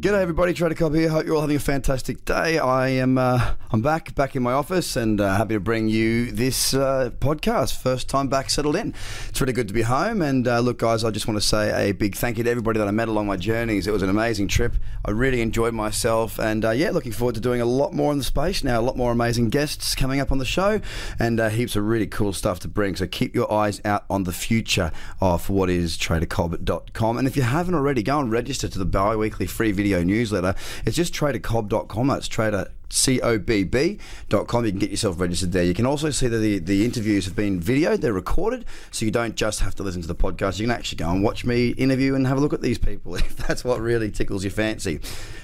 G'day everybody, Trader Cobb here. Hope you're all having a fantastic day. I am uh, I'm back back in my office and uh, happy to bring you this uh, podcast. First time back settled in. It's really good to be home. And uh, look, guys, I just want to say a big thank you to everybody that I met along my journeys. It was an amazing trip. I really enjoyed myself, and uh, yeah, looking forward to doing a lot more in the space now. A lot more amazing guests coming up on the show, and uh, heaps of really cool stuff to bring. So keep your eyes out on the future of what is TraderCobb.com. And if you haven't already, go and register to the bi-weekly free video newsletter. It's just TraderCobb.com. That's Trader cobb.com. You can get yourself registered there. You can also see that the, the interviews have been videoed, they're recorded, so you don't just have to listen to the podcast. You can actually go and watch me interview and have a look at these people if that's what really tickles your fancy.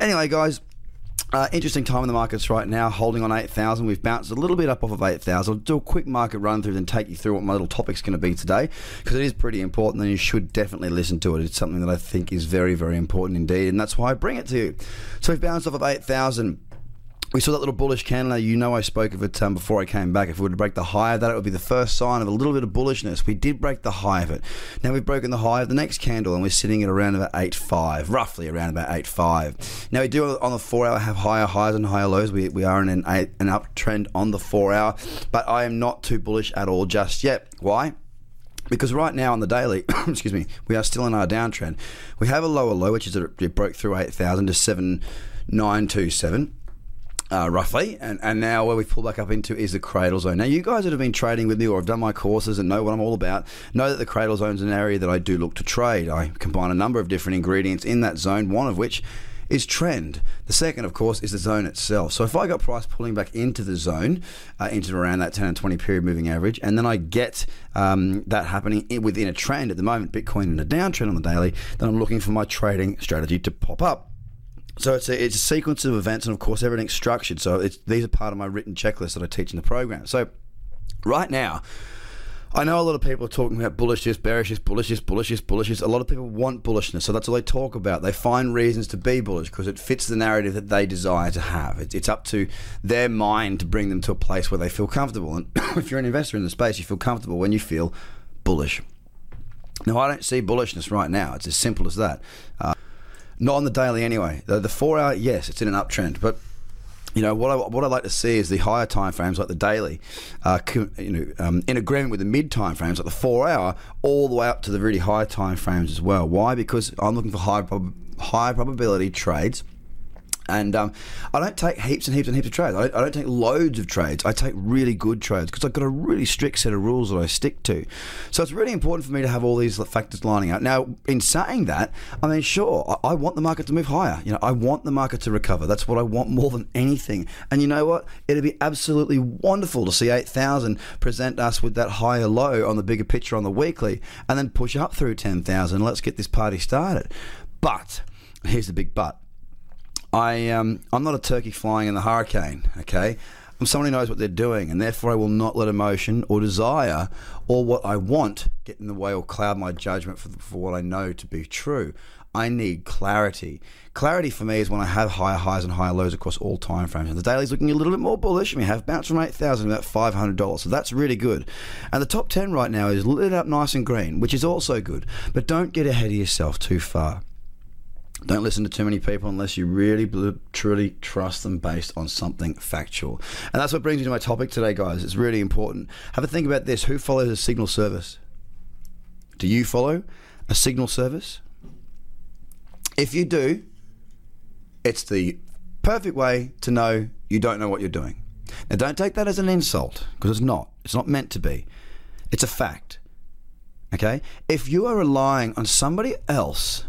Anyway, guys. Uh, interesting time in the markets right now, holding on 8,000. We've bounced a little bit up off of 8,000. I'll do a quick market run through and take you through what my little topic's going to be today because it is pretty important and you should definitely listen to it. It's something that I think is very, very important indeed, and that's why I bring it to you. So we've bounced off of 8,000 we saw that little bullish candle. You know, I spoke of it um, before I came back. If we were to break the high of that, it would be the first sign of a little bit of bullishness. We did break the high of it. Now we've broken the high of the next candle, and we're sitting at around about eight five, roughly around about eight five. Now we do on the four hour have higher highs and higher lows. We, we are in an eight, an uptrend on the four hour, but I am not too bullish at all just yet. Why? because right now on the daily, excuse me, we are still in our downtrend. We have a lower low, which is a, it broke through 8,000 to 7,927 uh, roughly, and, and now where we've pulled back up into is the cradle zone. Now, you guys that have been trading with me or have done my courses and know what I'm all about know that the cradle zone is an area that I do look to trade. I combine a number of different ingredients in that zone, one of which is trend. The second, of course, is the zone itself. So if I got price pulling back into the zone, uh, into around that 10 and 20 period moving average, and then I get um, that happening within a trend at the moment, Bitcoin in a downtrend on the daily, then I'm looking for my trading strategy to pop up. So it's a, it's a sequence of events, and of course, everything's structured. So these are part of my written checklist that I teach in the program. So right now, I know a lot of people are talking about bullishness, bearishness, bullishness, bullishness, bullishness. A lot of people want bullishness, so that's all they talk about. They find reasons to be bullish because it fits the narrative that they desire to have. It's, it's up to their mind to bring them to a place where they feel comfortable. And if you're an investor in the space, you feel comfortable when you feel bullish. Now, I don't see bullishness right now. It's as simple as that. Uh, not on the daily anyway. The, the four hour, yes, it's in an uptrend, but you know what I what I like to see is the higher time frames like the daily, uh, you know, um, in agreement with the mid time frames like the four hour, all the way up to the really high time frames as well. Why? Because I'm looking for high prob- high probability trades and um, I don't take heaps and heaps and heaps of trades. I don't, I don't take loads of trades. I take really good trades because I've got a really strict set of rules that I stick to. So it's really important for me to have all these factors lining up. Now, in saying that, I mean, sure, I, I want the market to move higher. You know, I want the market to recover. That's what I want more than anything. And you know what? It'd be absolutely wonderful to see 8,000 present us with that higher low on the bigger picture on the weekly and then push up through 10,000. Let's get this party started. But, here's the big but I um, I'm not a turkey flying in the hurricane. Okay, I'm someone who knows what they're doing, and therefore I will not let emotion or desire or what I want get in the way or cloud my judgment for, for what I know to be true. I need clarity. Clarity for me is when I have higher highs and higher lows across all time frames. And the daily's looking a little bit more bullish. We have bounced from 8,000 to about $500. So that's really good. And the top 10 right now is lit up nice and green, which is also good. But don't get ahead of yourself too far. Don't listen to too many people unless you really truly trust them based on something factual. And that's what brings me to my topic today, guys. It's really important. Have a think about this. Who follows a signal service? Do you follow a signal service? If you do, it's the perfect way to know you don't know what you're doing. Now, don't take that as an insult because it's not. It's not meant to be. It's a fact. Okay? If you are relying on somebody else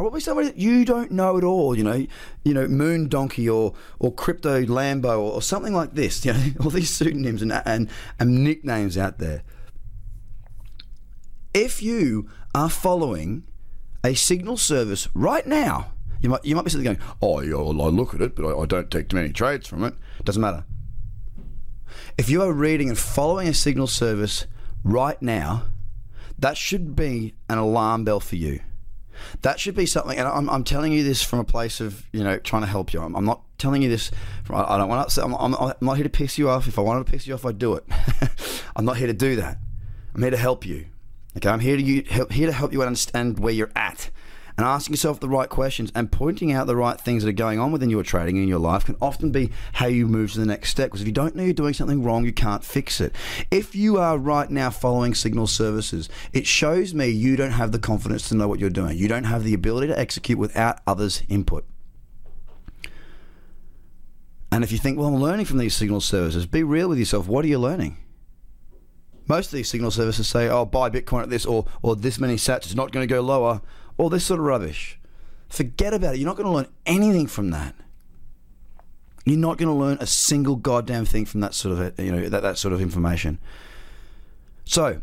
probably somebody that you don't know at all. You know, you know, Moon Donkey or or Crypto Lambo or, or something like this. You know, all these pseudonyms and, and and nicknames out there. If you are following a signal service right now, you might you might be sitting going, "Oh, I look at it, but I, I don't take too many trades from it." Doesn't matter. If you are reading and following a signal service right now, that should be an alarm bell for you that should be something, and I'm, I'm telling you this from a place of you know trying to help you. I'm, I'm not telling you this. I don't want to. I'm, I'm, I'm not here to piss you off. If I wanted to piss you off, I'd do it. I'm not here to do that. I'm here to help you. Okay, I'm here to you, help, here to help you understand where you're at and asking yourself the right questions and pointing out the right things that are going on within your trading in your life can often be how you move to the next step. Because if you don't know you're doing something wrong, you can't fix it. If you are right now following signal services, it shows me you don't have the confidence to know what you're doing. You don't have the ability to execute without others' input. And if you think, well, I'm learning from these signal services, be real with yourself. What are you learning? Most of these signal services say, oh, buy Bitcoin at this, or, or this many sats, it's not going to go lower, or this sort of rubbish. Forget about it. You're not going to learn anything from that. You're not going to learn a single goddamn thing from that sort of, uh, you know, that, that sort of information. So,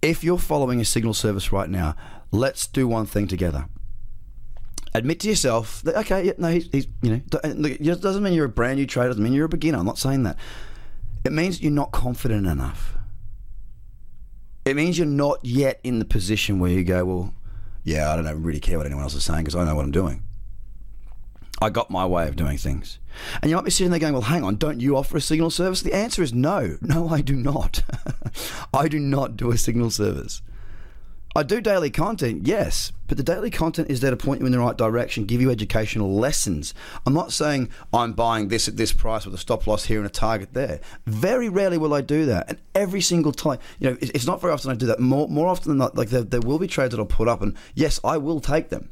if you're following a signal service right now, let's do one thing together admit to yourself that okay, yeah, no, he's, he's you know, uh, it doesn't mean you're a brand new trader. Doesn't mean you're a beginner. I'm not saying that. It means you're not confident enough. It means you're not yet in the position where you go, well, yeah, I don't really care what anyone else is saying because I know what I'm doing. I got my way of doing things. And you might be sitting there going, well, hang on, don't you offer a signal service? The answer is no. No, I do not. I do not do a signal service. I do daily content, yes, but the daily content is there to point you in the right direction, give you educational lessons. I'm not saying I'm buying this at this price with a stop loss here and a target there. Very rarely will I do that, and every single time, you know, it's not very often I do that. More more often than not, like there, there will be trades that I'll put up, and yes, I will take them,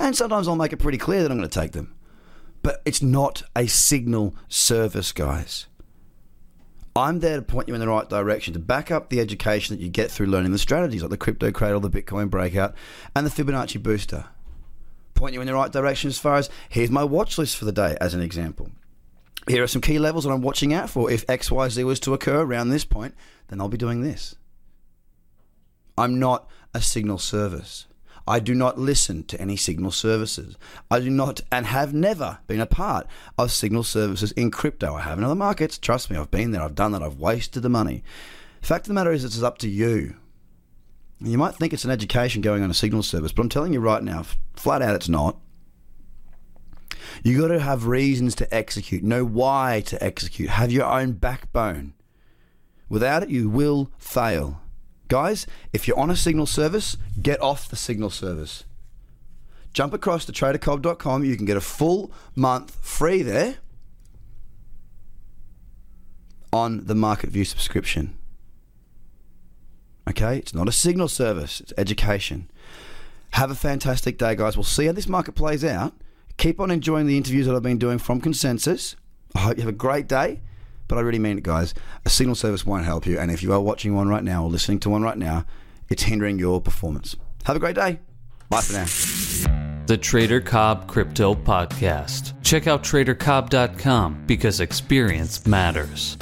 and sometimes I'll make it pretty clear that I'm going to take them, but it's not a signal service, guys. I'm there to point you in the right direction, to back up the education that you get through learning the strategies like the crypto cradle, the Bitcoin breakout, and the Fibonacci booster. Point you in the right direction as far as here's my watch list for the day, as an example. Here are some key levels that I'm watching out for. If XYZ was to occur around this point, then I'll be doing this. I'm not a signal service. I do not listen to any signal services. I do not and have never been a part of signal services in crypto. I have in other markets. Trust me, I've been there, I've done that, I've wasted the money. Fact of the matter is, it's up to you. You might think it's an education going on a signal service, but I'm telling you right now, flat out, it's not. You got to have reasons to execute, know why to execute, have your own backbone. Without it, you will fail. Guys, if you're on a signal service, get off the signal service. Jump across to tradercobb.com. You can get a full month free there on the Market View subscription. Okay? It's not a signal service, it's education. Have a fantastic day, guys. We'll see how this market plays out. Keep on enjoying the interviews that I've been doing from Consensus. I hope you have a great day. But I really mean it, guys. A signal service won't help you. And if you are watching one right now or listening to one right now, it's hindering your performance. Have a great day. Bye for now. The Trader Cobb Crypto Podcast. Check out tradercobb.com because experience matters.